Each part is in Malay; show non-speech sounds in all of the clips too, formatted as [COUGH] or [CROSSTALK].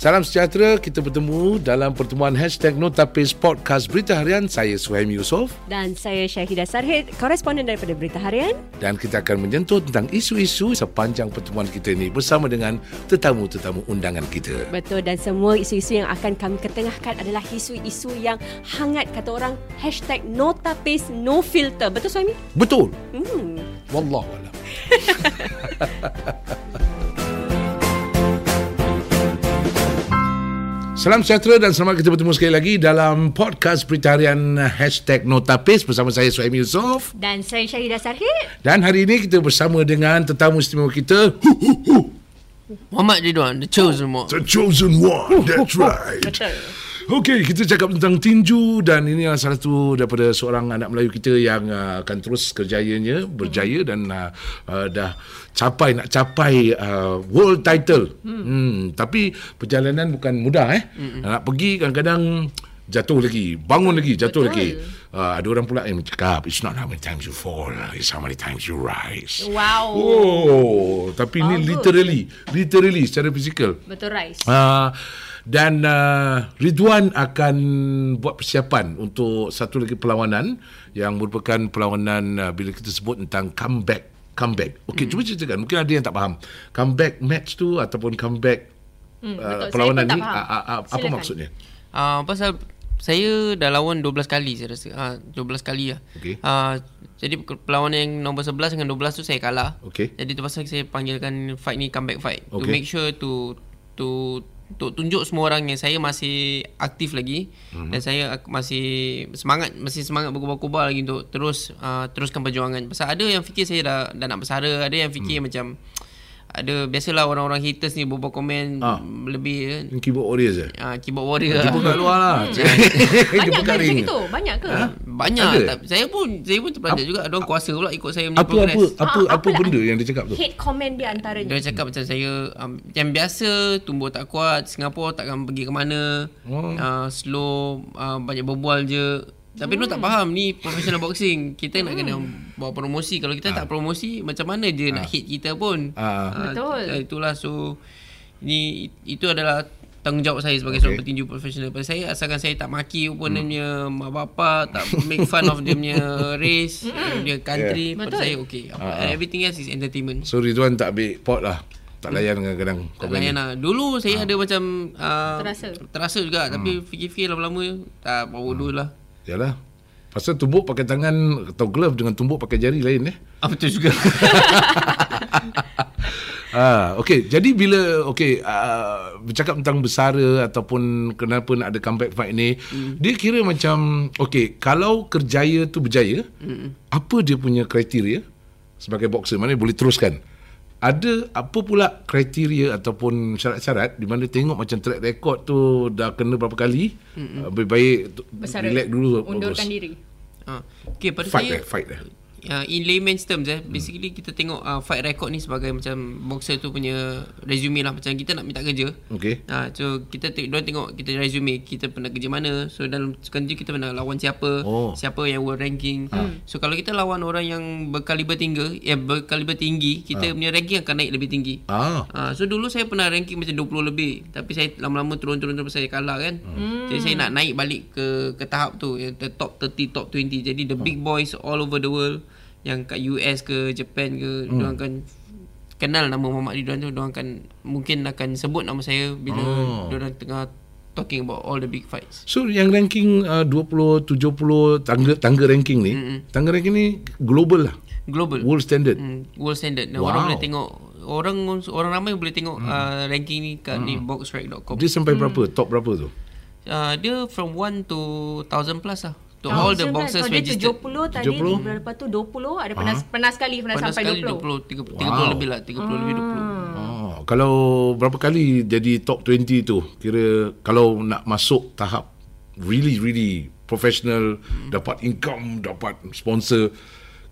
Salam sejahtera, kita bertemu dalam pertemuan hashtag Notapis Podcast Berita Harian. Saya Suhaim Yusof. Dan saya Syahidah Sarhid, koresponden daripada Berita Harian. Dan kita akan menyentuh tentang isu-isu sepanjang pertemuan kita ini bersama dengan tetamu-tetamu undangan kita. Betul, dan semua isu-isu yang akan kami ketengahkan adalah isu-isu yang hangat, kata orang, hashtag Notapis No Filter. Betul Suhaimi? Betul. Hmm. Wallahualam. [LAUGHS] Salam sejahtera dan selamat kita bertemu sekali lagi dalam podcast berita harian hashtag Notapis bersama saya Suhaim Yusof. Dan saya Syahidah Sarhid. Dan hari ini kita bersama dengan tetamu istimewa kita. Muhammad Ridwan, the chosen one. The chosen one, that's [LAUGHS] right. Betul. Okey, kita cakap tentang tinju dan ini adalah salah satu daripada seorang anak Melayu kita yang uh, akan terus kerjayanya berjaya dan uh, uh, dah capai nak capai uh, world title. Hmm. hmm. Tapi perjalanan bukan mudah eh. Hmm. Nak pergi kadang-kadang jatuh lagi, bangun lagi, jatuh Betul. lagi. Uh, ada orang pula yang cakap, it's not how many times you fall, it's how many times you rise. Wow. Oh, tapi Bagus. literally, literally secara fizikal. Betul, Rais. Uh, dan uh, Ridwan akan buat persiapan untuk satu lagi perlawanan yang merupakan perlawanan uh, bila kita sebut tentang comeback comeback. Okey, hmm. cuba ceritakan. Mungkin ada yang tak faham. Comeback match tu ataupun comeback Hmm, uh, betul. Saya perlawanan ni uh, uh, uh, apa Silakan. maksudnya? Uh, pasal saya dah lawan 12 kali saya rasa. Uh, 12 kali lah. Okey. Uh, jadi perlawanan yang nombor 11 dengan 12 tu saya kalah. Okey. Jadi tu pasal saya panggilkan fight ni comeback fight. To Okey. make sure to to untuk tunjuk semua orang yang saya masih aktif lagi Mhm. mm-hmm. dan saya masih semangat masih semangat berkubar-kubar lagi untuk terus uh, teruskan perjuangan. Pasal ada yang fikir saya dah dah nak bersara, ada yang fikir Hmm. macam ada biasalah orang-orang haters ni berbual komen Ah. lebih kan. Ini keyboard warriors je. Uh, keyboard warrior Jumpa kat luar lah. [LAUGHS] Banyak Jumpa ke macam itu? Banyak ke? Banyak Ada? tak, saya pun saya pun terperanjat juga ada orang kuasa pula ikut saya punya Apa progress. apa apa Ah, apa apalah benda yang dia cakap tu? Hate comment dia antaranya. Dia cakap macam saya um, yang biasa tumbuh tak kuat Singapura takkan pergi ke mana Oh. uh, slow uh, banyak berbual je tapi hmm. tak faham ni professional boxing kita nak kena buat promosi kalau kita tak promosi macam mana je nak hit kita pun Ah. Ah, Betul. uh, itulah so ni itu adalah tanggungjawab saya sebagai Okay. seorang petinju profesional Pasal saya asalkan saya tak maki pun dia punya mak bapak tak make fun of dia punya [LAUGHS] race dia country yeah. pada Betul. saya okay Ah, ah. everything else is entertainment So Ridwan tak ambil pot lah. Tak layan kadang-kadang. tak layan lah. Dulu saya ada macam uh, Terasa. Terasa juga tapi fikir-fikir lama-lama tak bawa bodoh lah. Yalah. Pasal tumbuk pakai tangan atau glove dengan tumbuk pakai jari lain eh. Ah betul juga. [LAUGHS] Ah, okey. Jadi bila okey uh, bercakap tentang bersara ataupun kenapa nak ada comeback fight ni, mm. dia kira macam okey, kalau kerjaya tu berjaya, mm. apa dia punya kriteria sebagai boxer? Mana boleh teruskan? Ada apa pula kriteria ataupun syarat-syarat di mana tengok macam track record tu dah kena berapa kali, uh, lebih baik tu- Bersara. relax dulu Undurkan bagus. diri. ah. Okay pada Fight saya eh, fight eh. Uh, in layman's terms eh basically kita tengok uh, fight record ni sebagai macam boxer tu punya resume lah macam kita nak minta kerja. Okey. Ha, so kita tengok dia tengok kita resume kita pernah kerja mana so dalam sukan tu kita pernah lawan siapa Oh. siapa yang world ranking so kalau kita lawan orang yang berkaliber tinggi yang berkaliber tinggi kita punya ranking akan naik lebih tinggi Ah. Ha, so dulu saya pernah ranking macam 20 lebih tapi saya lama-lama turun-turun terus saya kalah kan. Hmm. Jadi saya nak naik balik ke ke tahap tu yang the top 30 top 20. Jadi the big boys all over the world yang kat US ke Japan ke hmm. diorang akan kenal nama Muhammad Ridwan tu diorang akan mungkin akan sebut nama saya bila Oh. diorang tengah talking about all the big fights. So yang ranking uh, 20 70 tangga tangga ranking ni, mm-hmm. tangga ranking ni global lah. Global. World standard. Hmm, world standard. Wow. orang boleh tengok orang orang ramai boleh tengok hmm. uh, ranking ni kat hmm. ni boxrec.com. Dia sampai berapa? Top berapa tu? Uh, dia from 1 to 1000 plus lah. To all the boxers Kalau dia registered. 70 tadi, 70? lepas tu 20, ada pernah, pernah sekali pernah, Pernah sampai sekali 20. 20, 30, 30 Wow. lebih lah. 30 lebih 20. Oh, kalau berapa kali jadi top 20 tu? Kira kalau nak masuk tahap really really professional, dapat income, dapat sponsor,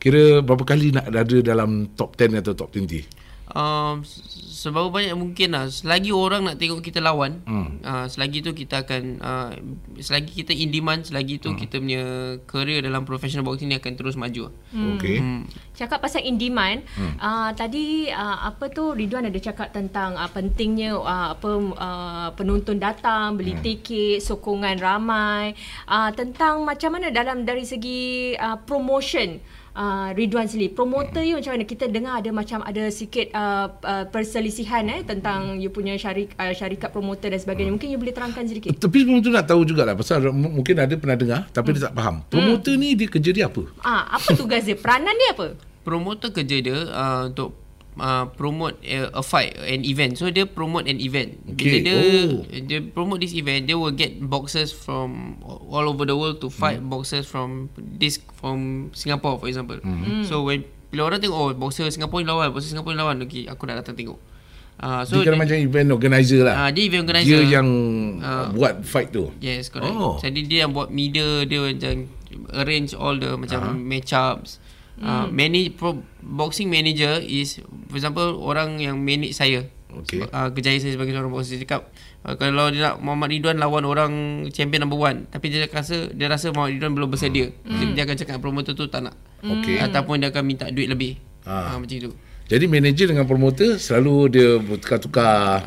kira berapa kali nak ada dalam top 10 atau top 20? Um, se- seberapa banyak mungkin lah Selagi orang nak tengok kita lawan hmm. uh, Selagi tu kita akan uh, Selagi kita in demand Selagi tu hmm. kita punya Career dalam professional boxing ni Akan terus maju Okey. hmm. Cakap pasal in demand, hmm. uh, tadi uh, apa tu Ridwan ada cakap tentang uh, pentingnya uh, apa uh, penonton datang, beli hmm. tiket, sokongan ramai, uh, tentang macam mana dalam dari segi uh, promotion uh, Ridwan sendiri. Promoter you macam mana? Kita dengar ada macam ada sikit uh, uh, perselisihan eh tentang you punya syarik, uh, syarikat promoter dan sebagainya. Mungkin you boleh terangkan sedikit. Tapi promoter nak tahu jugalah pasal m- mungkin ada pernah dengar tapi dia tak faham. Promoter ni dia kerja dia apa? Ah, apa tugas dia? Peranan dia apa? Promoter kerja dia uh, Untuk uh, promote a, a fight an event so dia promote an event bila Okay. dia Oh. dia promote this event they will get boxers from all over the world to fight Hmm. boxers from this from Singapore for example Hmm. so when bila orang tengok oh boxer Singapore ni lawan boxer Singapore ni lawan okay aku nak datang tengok uh, so dia kan macam event organizer lah. Ah, dia event organizer. Dia yang Ah. buat fight tu. Yes, correct. Oh. Jadi dia yang buat media, dia macam arrange all the macam uh-huh. Matchups. Uh, manage pro, boxing manager is for example orang yang manage saya. Okay. Uh, kerjaya saya sebagai seorang boxer dia cakap uh, kalau dia nak Muhammad Ridwan lawan orang champion number one tapi dia rasa dia rasa Muhammad Ridwan belum bersedia. Hmm. Dia akan cakap promoter tu tak nak. Okey. Ataupun dia akan minta duit lebih. Ah. Uh, macam itu. Jadi manager dengan promoter selalu dia bertukar-tukar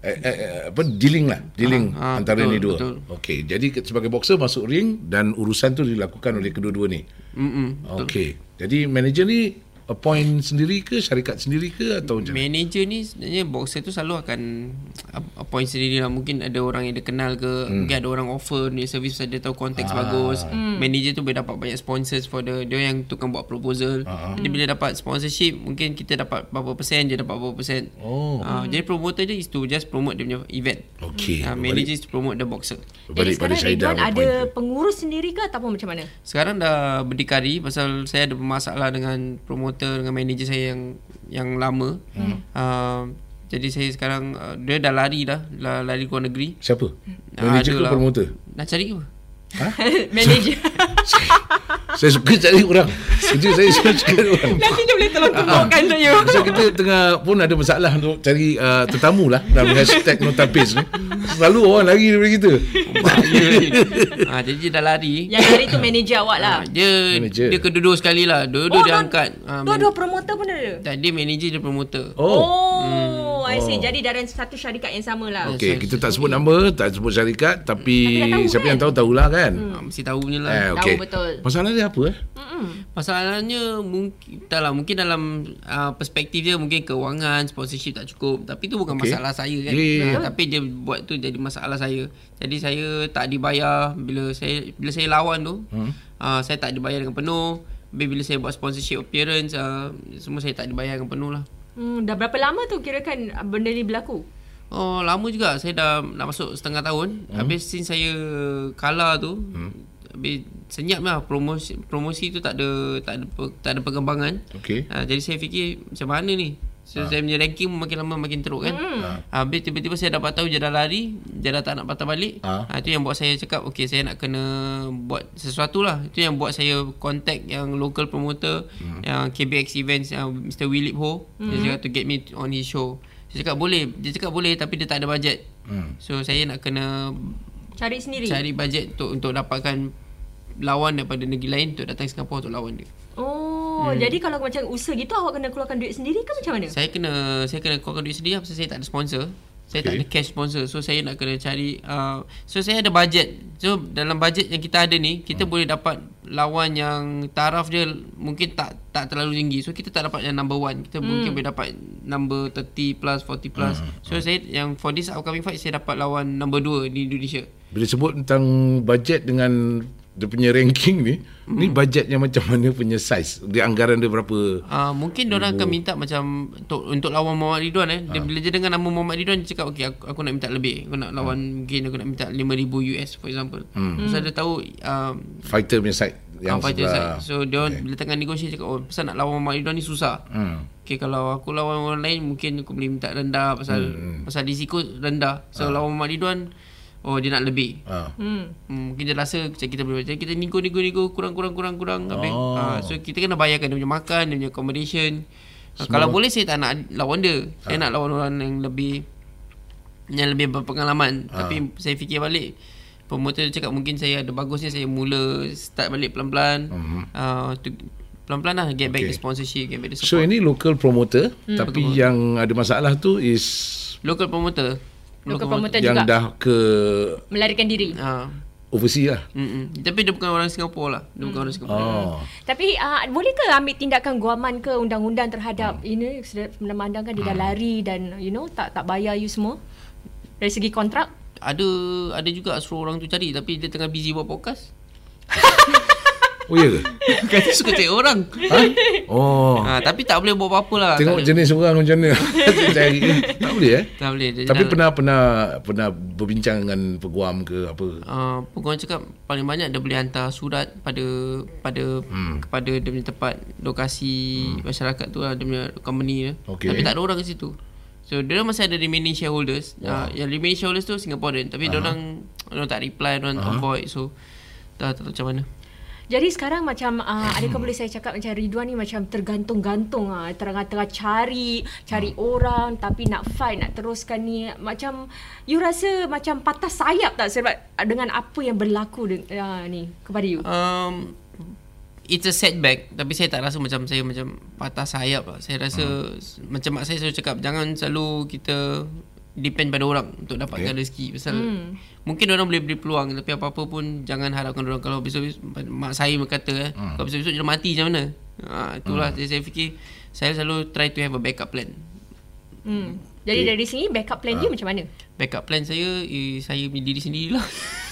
eh, eh, eh, apa dealing lah, dealing Ah, ah, antara betul, ni dua. betul. Okey, jadi sebagai boxer masuk ring dan urusan tu dilakukan oleh kedua-dua ni. Mm-mm. Okey. Jadi manager ni appoint sendiri ke, syarikat sendiri ke atau macam mana? Manager ni sebenarnya boxer tu selalu akan ap- appoint sendiri lah. Mungkin ada orang yang dia kenal ke. Hmm. Mungkin ada orang offer ni servis pasal dia tahu konteks ah. bagus. Hmm. Manager tu boleh dapat banyak sponsors for the dia yang tukang buat proposal. Ah. Jadi bila dapat sponsorship mungkin kita dapat berapa persen dia dapat berapa persen. Oh. Uh, jadi promoter dia is to just promote dia punya event. Okey. Uh, manager is to promote the boxer. Jadi Berbalik pada sekarang Syahidah ada pengurus sendiri ke ataupun macam mana? Sekarang dah berdikari pasal saya ada masalah dengan promoter dengan manager saya yang yang lama. Hmm. Uh, jadi saya sekarang uh, dia dah lari dah, dah lari ke luar negeri. Siapa? Ah, Manager ke adalah. promoter? Nak cari ke apa? [LAUGHS] Manager. [LAUGHS] Saya suka cari orang. Kerja saya suka cari orang. Nanti dia boleh tolong tolongkan tu you. So kita tengah pun ada masalah untuk cari uh, tetamu lah dalam hashtag Notapis ni. Selalu orang lari daripada kita. Ha, jadi dia dah lari. Yang hari tu manager awak lah. Ha, dia Manager. dia kedua-dua sekali lah. Dua-dua dia dua- angkat. Ha, Dua-dua promoter pun ada. man- dia manager dia promoter. Oh. Oh, I see. Jadi dalam satu syarikat yang sama lah. Okey, kita tak sebut nama, tak sebut syarikat tapi, Tapi tahu siapa kan? yang tahu tahulah kan. Ha, mesti tahu punya lah. Eh, Tahu okey. betul. Masalah dia apa eh? Masalahnya mungkin tak lah mungkin dalam uh, perspektif dia mungkin kewangan sponsorship tak cukup tapi tu bukan okay. masalah saya kan. Ya, ya, ya. Ah, tapi dia buat tu jadi masalah saya. Jadi saya tak dibayar bila saya bila saya lawan tu. Hmm. Uh, saya tak dibayar dengan penuh. Bila saya buat sponsorship appearance uh, semua saya tak dibayar dengan penuh lah. Hmm, dah berapa lama tu kirakan benda ni berlaku? Oh lama juga Saya dah nak masuk setengah tahun hmm. Habis since saya kalah tu hmm. Habis senyap lah promosi, promosi tu tak ada tak ada, tak ada perkembangan Okey. ha, Jadi saya fikir macam mana ni So, saya punya ranking makin lama makin teruk kan hmm. Habis tiba-tiba saya dapat tahu dia dah lari Dia dah tak nak patah balik Ah. ha. Itu yang buat saya cakap Okay saya nak kena buat sesuatu lah Itu yang buat saya contact yang local promoter hmm. Yang KBX Events yang Mr. Willip Ho hmm. Dia cakap to get me on his show Saya cakap boleh Dia cakap boleh tapi dia tak ada bajet Hmm. So saya nak kena Cari sendiri. cari bajet untuk untuk dapatkan lawan daripada negeri lain untuk datang Singapura untuk lawan dia. Oh, hmm. jadi kalau macam usaha gitu awak kena keluarkan duit sendiri ke macam mana? Saya kena saya kena keluarkan duit sendiri pasal saya tak ada sponsor. Saya okay. tak ada cash sponsor. So saya nak kena cari uh, so saya ada bajet. So dalam bajet yang kita ada ni, kita hmm. boleh dapat lawan yang taraf dia mungkin tak tak terlalu tinggi. So kita tak dapat yang number one. Kita hmm. mungkin boleh dapat number 30 plus 40 plus. Hmm. So saya yang for this upcoming fight saya dapat lawan number 2 di Indonesia. Bila sebut tentang bajet dengan dia punya ranking ni, hmm. ni bajet yang macam mana punya size? Dia anggaran dia berapa? Uh, mungkin dia orang akan minta macam untuk untuk lawan Muhammad Ridwan eh. Dia bila dia dengar nama Muhammad Ridwan dia cakap okey aku, aku nak minta lebih. Aku nak lawan hmm. mungkin aku nak minta 5000 US for example. Hmm. So dia tahu um, Fighter punya side yang yang fighter sebelah. side. So dia okay. bila tengah negotiate cakap oh pasal nak lawan Muhammad Ridwan ni susah. Hmm. Okay kalau aku lawan orang lain mungkin aku boleh minta rendah pasal hmm. pasal risiko rendah. So lawan Muhammad Ridwan oh dia nak lebih. Ah. Hmm. Hmm, mungkin dia rasa macam kita boleh Jadi kita nego nego nego kurang kurang kurang kurang habis Oh. ah, so kita kena bayarkan dia punya makan dia punya accommodation Uh, kalau boleh saya tak nak lawan dia. Saya nak lawan orang yang lebih yang lebih berpengalaman. Tapi saya fikir balik promoter dia cakap mungkin saya ada bagusnya saya mula start balik pelan-pelan. Uh, tu, pelan-pelan lah get back Okay. the sponsorship, get back the So support. ini local promoter tapi yang ada masalah tu is local promoter. Local promoter yang juga dah ke melarikan diri. Uh, overseas lah. mm Tapi dia bukan orang Singapura lah. Dia bukan orang Singapura. Oh. Tapi uh, boleh ke ambil tindakan guaman ke undang-undang terhadap ini sudah memandangkan dia dah lari dan you know tak tak bayar you semua dari segi kontrak? Ada ada juga suruh orang tu cari tapi dia tengah busy buat podcast. [LAUGHS] Oh ya ke? [LAUGHS] Kata suka cari orang. ha? Oh. ha, tapi tak boleh buat apa-apa lah. Tengok jenis orang macam mana. [LAUGHS] Cari. tak boleh eh? tak boleh. Dia Tapi dah- pernah pernah pernah berbincang dengan peguam ke apa? Uh, peguam cakap paling banyak dia boleh hantar surat pada pada hmm. kepada dia punya tempat lokasi hmm. masyarakat tu lah dia punya company dia. Okey. Tapi tak ada orang kat situ. So dia masih ada remaining shareholders. Wow. Uh, yang remaining shareholders tu Singaporean tapi uh-huh. dia orang tak reply, dia orang uh-huh. avoid so tak tahu macam mana. Jadi sekarang macam uh, adakah boleh saya cakap macam Ridwan ni macam tergantung-gantung ah uh, tengah-tengah cari cari orang tapi nak fight nak teruskan ni macam you rasa macam patah sayap tak sebab dengan apa yang berlaku de- uh, ni kepada you? Um, it's a setback tapi saya tak rasa macam saya macam patah sayap lah. Saya rasa hmm. macam mak saya selalu cakap jangan selalu kita depend pada orang untuk dapatkan okay. rezeki pasal hmm. mungkin orang boleh beri peluang tapi apa-apa pun jangan harapkan orang kalau besok mak saya berkata eh hmm. kalau besok-besok dia mati macam mana ha, itulah hmm. saya, saya fikir saya selalu try to have a backup plan Hmm. Jadi dari sini backup plan uh. you macam mana? backup plan saya eh, saya diri sendirilah [LAUGHS]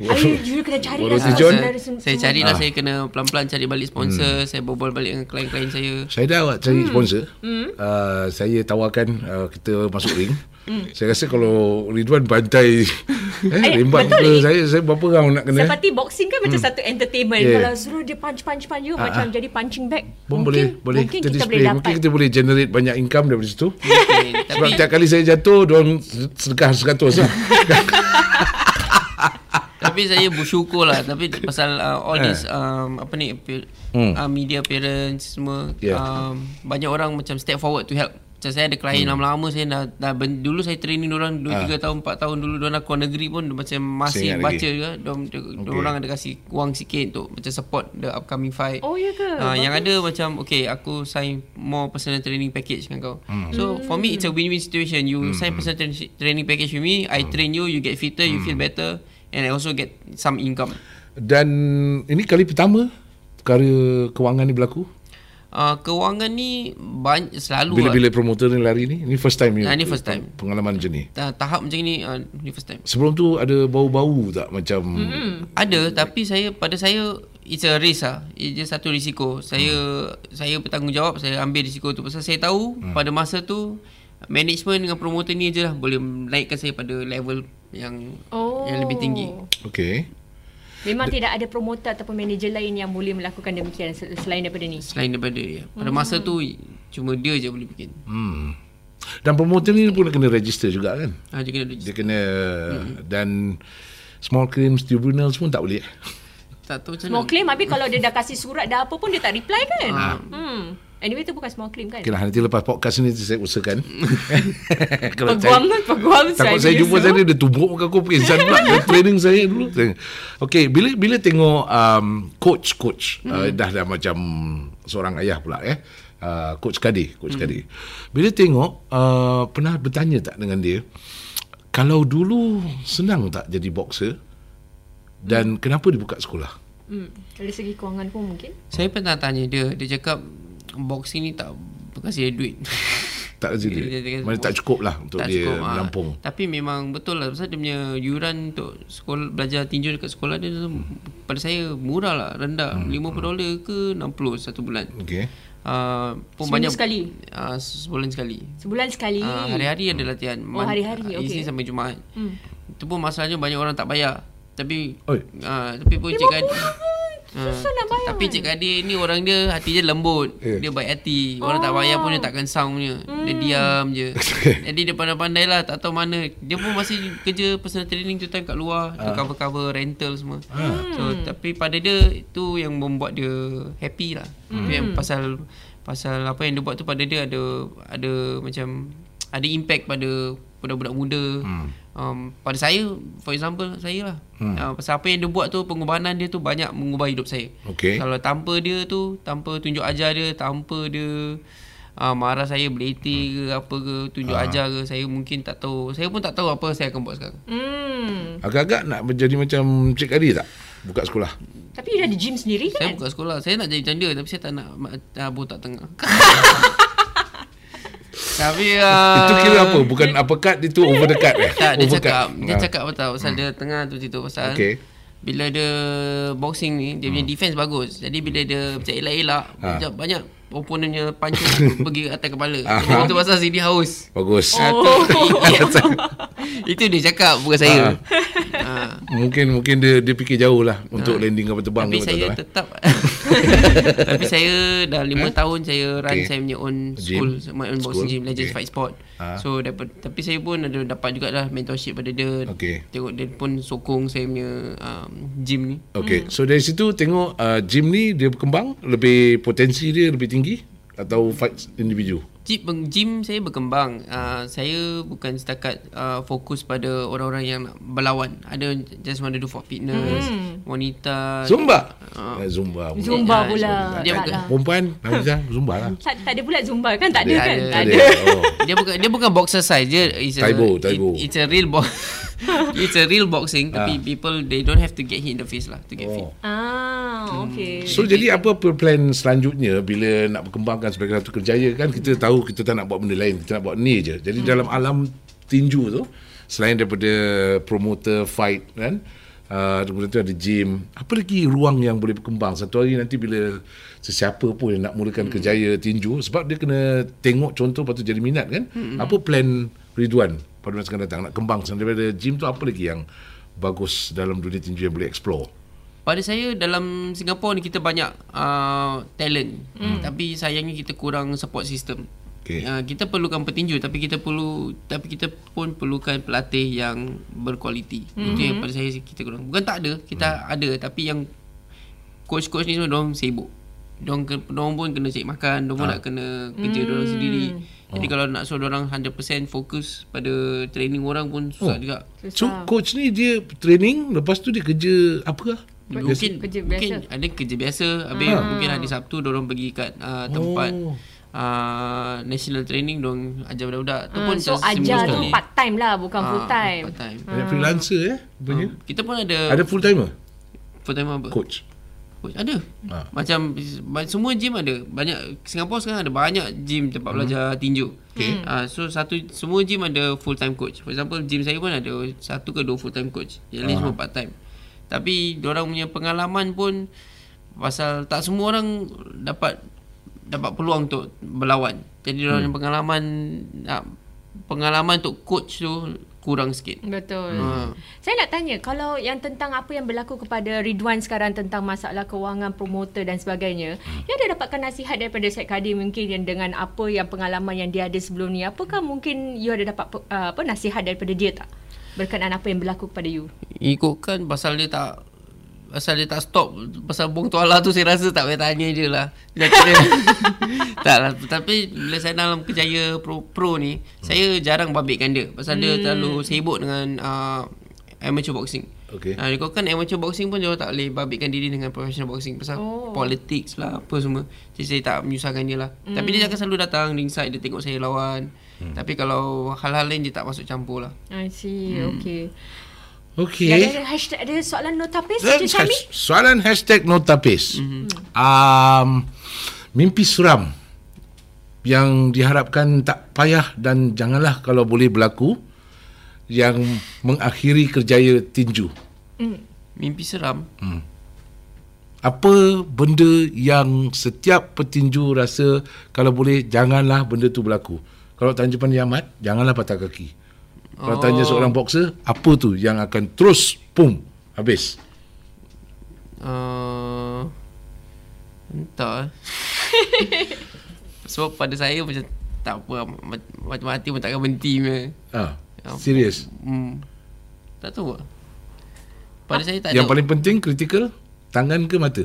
Ayo you kena cari John? saudara sem- saya semua. carilah saya kena pelan-pelan cari balik sponsor saya berbual balik dengan klien-klien saya Saya dah awak cari sponsor. Uh, saya tawarkan uh, kita masuk ring. Saya rasa kalau Ridwan bantai [LAUGHS] eh, Eh, rembat betul ke ni. saya saya berapa round nak kena? Seperti boxing kan macam satu entertainment. Yeah. Kalau suruh dia punch-punch-punch you macam jadi punching bag. Pun mungkin, boleh boleh mungkin kita, kita, display. boleh Mungkin dapat. kita boleh generate banyak income daripada situ. okay, Sebab tapi tiap kali saya jatuh, diorang sedekah seratus lah. [LAUGHS] Tapi saya bersyukur lah Tapi pasal uh, all this um, Apa ni Hmm. uh, Media parents semua Yeah. um, Banyak orang macam step forward to help Macam saya ada klien Hmm. lama-lama Saya dah, dah ben, Dulu saya training orang 2, Ah. 3 tahun 4 tahun dulu Diorang nak keluar negeri pun dia Macam masih baca lagi. juga Diorang, okay. orang ada kasih wang sikit Untuk macam support the upcoming fight Oh ya ke? Uh, yang ada macam Okay aku sign More personal training package dengan kau hmm. So for me It's a win-win situation You sign personal tra- training package with me I train you You get fitter You feel better And I also get Some income Dan ini kali pertama perkara kewangan ni berlaku. uh, Kewangan ni banyak, Selalu lah. Bila-bila promoter ni lari ni, ini first time ni. Ah, ni first time. Pengalaman macam ni. Ta- Tahap macam ni uh, Ni first time Sebelum tu ada bau-bau tak macam Hmm. Ada Tapi saya Pada saya It's a risk lah It's just satu risiko Saya Saya bertanggungjawab Saya ambil risiko tu Pasal saya tahu Pada masa tu Management dengan promoter ni je lah Boleh naikkan saya pada level Yang Oh. Yang lebih tinggi Okay. Memang tidak ada promoter ataupun manager lain yang boleh melakukan demikian sel- selain daripada ni. Selain daripada dia Pada masa tu Cuma dia je boleh bikin Hmm. Dan promoter ni pun kena register juga kan? ha, Dia kena Dia kena dan small claims tribunals pun tak boleh. Tak tahu macam Small mana claim habis kalau dia dah kasih surat dah apa pun dia tak reply kan? Hmm. Anyway tu bukan small claim kan? Okay lah, nanti lepas podcast ni saya usahakan. [LAUGHS] Peguam saya- peguam Takut saya jumpa saya dia tumbuk muka aku pingsan pula Dia training saya dulu Okay bila bila tengok um, coach coach hmm. uh, dah dah macam seorang ayah pula eh uh, coach Kadi coach hmm. Kadi bila tengok uh, pernah bertanya tak dengan dia kalau dulu senang tak jadi boxer dan hmm. kenapa dia buka sekolah Hmm. Dari segi kewangan pun mungkin. Saya pernah tanya dia Dia cakap Boxing ni tak Kasih dia duit tak [LAUGHS] Dia- dia- dia- mana tak cukup lah untuk tak dia cukup, ah. menampung Tapi memang betul lah Pasal dia punya yuran Untuk sekolah belajar tinju dekat sekolah dia tu, Pada saya murah lah Rendah hmm. 50 dolar ke 60 satu bulan okay uh, pun Seminggu banyak sekali? uh, Sebulan sekali Sebulan sekali. uh, Hari-hari ada latihan Oh, hari-hari, uh, okey. Isnin sampai Jumaat Hmm. Itu pun masalahnya Banyak orang tak bayar Tapi Oi. uh, Tapi pun Cik Adi Susah nak bayar. tapi Cik Kadir ni orang dia hati dia lembut. Eh. Dia baik hati. Orang tak bayar pun dia takkan sound punya. Dia diam je. [LAUGHS] Jadi dia pandai-pandai lah tak tahu mana. Dia pun masih kerja personal training tu time kat luar. Dia cover-cover rental semua. So tapi pada dia itu yang membuat dia happy lah. Itu yang pasal Pasal apa yang dia buat tu pada dia ada ada macam ada impact pada budak-budak muda. Hmm. Um, pada saya for example saya lah. Hmm. Uh, pasal apa yang dia buat tu pengorbanan dia tu banyak mengubah hidup saya. Okey. Kalau tanpa dia tu, tanpa tunjuk ajar dia, tanpa dia uh, marah saya beletir ke apa ke, tunjuk Ah. ajar ke, saya mungkin tak tahu. Saya pun tak tahu apa saya akan buat sekarang. Hmm. Agak-agak nak menjadi macam Cik Kadi tak? Buka sekolah. Tapi you dah ada gym sendiri Saya kan? buka sekolah. Saya nak jadi macam dia tapi saya tak nak uh, botak tengah. [LAUGHS] tapi uh, Itu kira apa? Bukan uppercut itu [LAUGHS] over the cut eh? Tak, dia Overcut. cakap dia Ah. cakap apa tahu pasal dia tengah tu situ pasal Okey. bila dia boxing ni dia punya defense bagus. Jadi bila dia macam elak-elak Ah. banyak opponentnya punch tu [LAUGHS] pergi ke atas kepala. Ah. Sebab tu pasal Sidi haus. Bagus. Oh. [LAUGHS] Itu dia cakap bukan saya. Ah. ha. Mungkin mungkin dia dia fikir jauh lah untuk landing kapal terbang Tapi ke saya betul-betul, eh? tetap [LAUGHS] Tapi saya dah 5 tahun saya run Okay. saya punya own Gym. school, my own boxing School. gym Legends Okay. Fight Sport. Ah. So dapat tapi saya pun ada dapat jugalah mentorship pada dia. Okay. Tengok dia pun sokong saya punya um, gym ni. Okay, so dari situ tengok uh, gym ni dia berkembang, lebih potensi dia lebih tinggi atau fight individu? Gym, gym saya berkembang. Uh, saya bukan setakat uh, fokus pada orang-orang yang nak berlawan. Ada just want to do for fitness, Hmm. wanita. Zumba. Ah. Uh, Zumba. pula. Zumba pula. dia tak bukan- lah. Perempuan, Hamzah, Zumba lah. Tak, tak ada pula Zumba kan? Tak ada, Ada, kan? ada, Tak Ada. ada. Oh. dia bukan dia bukan boxer size dia it's a, Taibo, Taibo. It, it's a real box [LAUGHS] [LAUGHS] it's a real boxing Ah. tapi people they don't have to get hit in the face lah to get fit Oh. Ah, okay. So jadi apa plan selanjutnya bila nak berkembangkan sebagai satu kerjaya kan kita tahu kita tak nak buat benda lain, kita nak buat ni je. Jadi dalam alam tinju tu selain daripada promoter fight kan Uh, kemudian tu ada gym Apa lagi ruang yang boleh berkembang Satu hari nanti bila Sesiapa pun yang nak mulakan hmm. kerjaya tinju Sebab dia kena tengok contoh Lepas tu jadi minat kan hmm. Apa plan Ridwan Pada masa akan datang Nak kembang selain daripada gym tu Apa lagi yang Bagus dalam dunia tinju Yang boleh explore pada saya dalam Singapura ni kita banyak uh, talent hmm. tapi sayangnya kita kurang support system Okay. Uh, kita perlukan petinju tapi kita perlu tapi kita pun perlukan pelatih yang berkualiti. Mm-hmm. Itu yang pada saya kita kurang. Bukan tak ada, kita mm. ada tapi yang coach-coach ni semua dorang sibuk. Dorang, ke, dorang pun kena cari makan, dorang pun nak kena kerja dorang sendiri. Jadi kalau nak suruh dorang 100% fokus pada training orang pun susah Oh. juga. So coach ni dia training Lepas tu dia kerja Apa lah Mungkin Kerja mungkin biasa. ada kerja biasa habis Ha. mungkin hari Sabtu orang pergi kat uh, tempat Oh. uh, national training dong ajar budak-budak tu Ah, pun so ajar tu part time lah bukan Ah, full time. part time. Banyak freelancer eh Rupanya Ah, kita pun ada, Ada full timer full time apa? Coach Coach ada. Ah. Macam semua gym ada. Banyak Singapura sekarang ada banyak gym tempat belajar tinju. Okay. Ah so satu semua gym ada full time coach. For example gym saya pun ada satu ke dua full time coach. Yang lain Ah. semua part time. Tapi orang punya pengalaman pun pasal tak semua orang dapat dapat peluang untuk berlawan. Jadi orang hmm. pengalaman nak pengalaman untuk coach tu kurang sikit. Betul. Ha. Saya nak tanya kalau yang tentang apa yang berlaku kepada Ridwan sekarang tentang masalah kewangan promoter dan sebagainya, Hmm. dia ada dapatkan nasihat daripada Syed Kadir mungkin yang dengan apa yang pengalaman yang dia ada sebelum ni. Apakah mungkin you ada dapat uh, apa nasihat daripada dia tak? Berkenaan apa yang berlaku kepada you. Ikutkan pasal dia tak Pasal dia tak stop Pasal Bung Tuala tu Saya rasa tak payah tanya je lah Dia kira [LAUGHS] Tak lah Tapi Bila saya dalam kejaya pro, pro ni Saya jarang babitkan dia Pasal dia terlalu sibuk dengan uh, Amateur boxing Okay. Ha, kau kan amateur boxing pun dia tak boleh babitkan diri dengan professional boxing pasal Oh. politics lah apa semua. Jadi saya tak menyusahkan dia lah. Mm. Tapi dia akan selalu datang ringside dia tengok saya lawan. Mm. Tapi kalau hal-hal lain dia tak masuk campur lah. I see. Hmm. Okay. Okay Ada, ada hashtag ada soalan notapis Dan Cik Syami? has- Soalan hashtag notapis mm-hmm. um, Mimpi seram Yang diharapkan tak payah Dan janganlah kalau boleh berlaku Yang mengakhiri kerjaya tinju. Mimpi seram. Apa benda yang setiap petinju rasa Kalau boleh janganlah benda tu berlaku? Kalau tanya Pandai Ahmad Janganlah patah kaki Kalau Oh. tanya seorang boxer Apa tu yang akan terus Pum Habis Uh, entah. [LAUGHS] Sebab pada saya macam tak apa ma- mati-mati pun takkan berhenti punya. ah, Serius Hmm. Tak tahu lah. Pada saya tak Yang ada paling penting kritikal Tangan ke mata?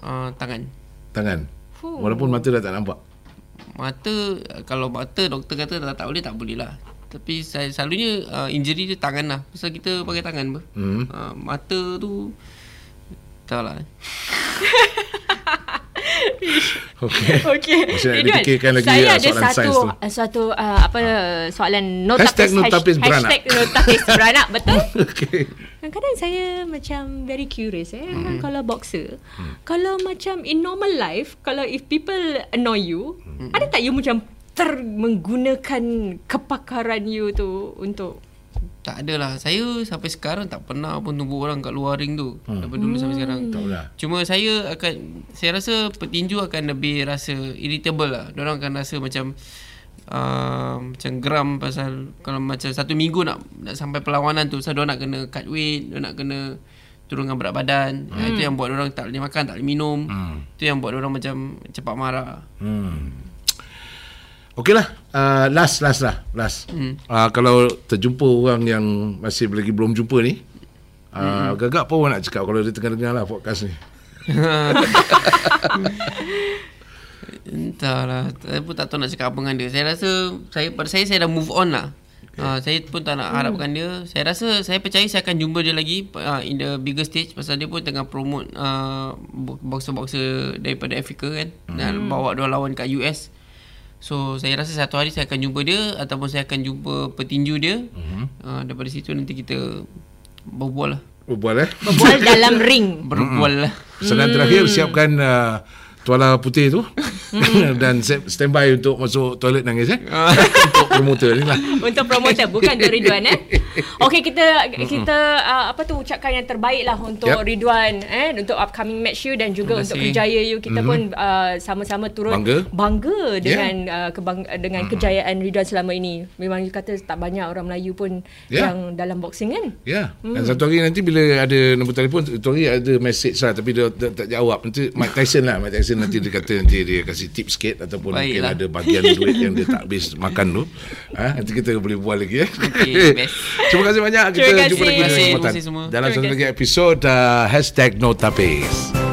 uh, tangan. Tangan Oh. Walaupun mata dah tak nampak. Mata kalau mata doktor kata tak, tak boleh tak boleh lah. Tapi saya selalunya uh, injury dia tangan lah. Pasal kita pakai tangan ber. Hmm. Uh, mata tu tak lah. Okey. Okey. Nak Ridwan, fikirkan lagi, saya ada soalan satu sains tu. uh, suatu uh, apa soalan no Hashtag tapis no tapis beranak. Hashtag no tapis [LAUGHS] beranak betul? [LAUGHS] Okey. Kadang-kadang saya macam very curious eh Hmm. mm. kalau boxer. Mm. Kalau macam in normal life kalau if people annoy you, Hmm. mm. ada tak you macam ter menggunakan kepakaran you tu untuk Tak adalah. Saya sampai sekarang tak pernah pun tumbuk orang kat luar ring tu. Hmm. Daripada dulu sampai sekarang. Tak pernah. Cuma saya akan saya rasa petinju akan lebih rasa irritable lah. Orang akan rasa macam uh, macam geram pasal kalau macam satu minggu nak nak sampai perlawanan tu, saya nak kena cut weight, dia nak kena turunkan berat badan. Hmm. itu yang buat orang tak boleh makan, tak boleh minum. Hmm. Itu yang buat orang macam cepat marah. Hmm. Okey lah. Uh, last, last lah. Last. Hmm. Uh, kalau terjumpa orang yang masih lagi belum jumpa ni, uh, hmm. gagak apa orang nak cakap kalau dia tengah dengar lah podcast ni? [LAUGHS] Entahlah Saya pun tak tahu nak cakap apa dengan dia Saya rasa saya Pada saya saya dah move on lah okay. uh, Saya pun tak nak harapkan dia Saya rasa Saya percaya saya akan jumpa dia lagi uh, In the bigger stage Pasal dia pun tengah promote uh, Boxer-boxer Daripada Afrika kan hmm. Dan bawa dia lawan kat US So saya rasa satu hari Saya akan jumpa dia Ataupun saya akan jumpa Petinju dia hmm. uh, Daripada situ nanti kita Berbual lah Berbual eh. berbual dalam ring. Berbual lah Senang terakhir siapkan uh, tuala putih tu [LAUGHS] dan set- standby untuk masuk toilet nangis eh. [LAUGHS] untuk promoter ni lah. Untuk promoter bukan untuk Ridwan eh. Okey kita kita uh, apa tu ucapkan yang terbaik lah untuk Yep. Ridwan eh untuk upcoming match you dan juga untuk kerjaya you kita mm-hmm. pun uh, sama-sama turut Bangga. bangga dengan uh, kebang, dengan mm-hmm. kejayaan Ridwan selama ini. Memang you kata tak banyak orang Melayu pun Yeah. yang dalam boxing kan. Ya. Dan satu hari nanti bila ada nombor telefon, tu hari ada message lah tapi dia tak, tak jawab. Nanti Mike Tyson lah. Mike Tyson nanti dia kata nanti dia kasih tip sikit ataupun mungkin Baiklah. ada bahagian duit yang dia tak habis makan tu. Ha, nanti kita boleh bual lagi eh. Okey, [LAUGHS] best. Terima kasih banyak. Kita Terima jumpa kasih. lagi Terima kasih, dalam terima kasih Terima satu lagi episod uh, hashtag no tapis.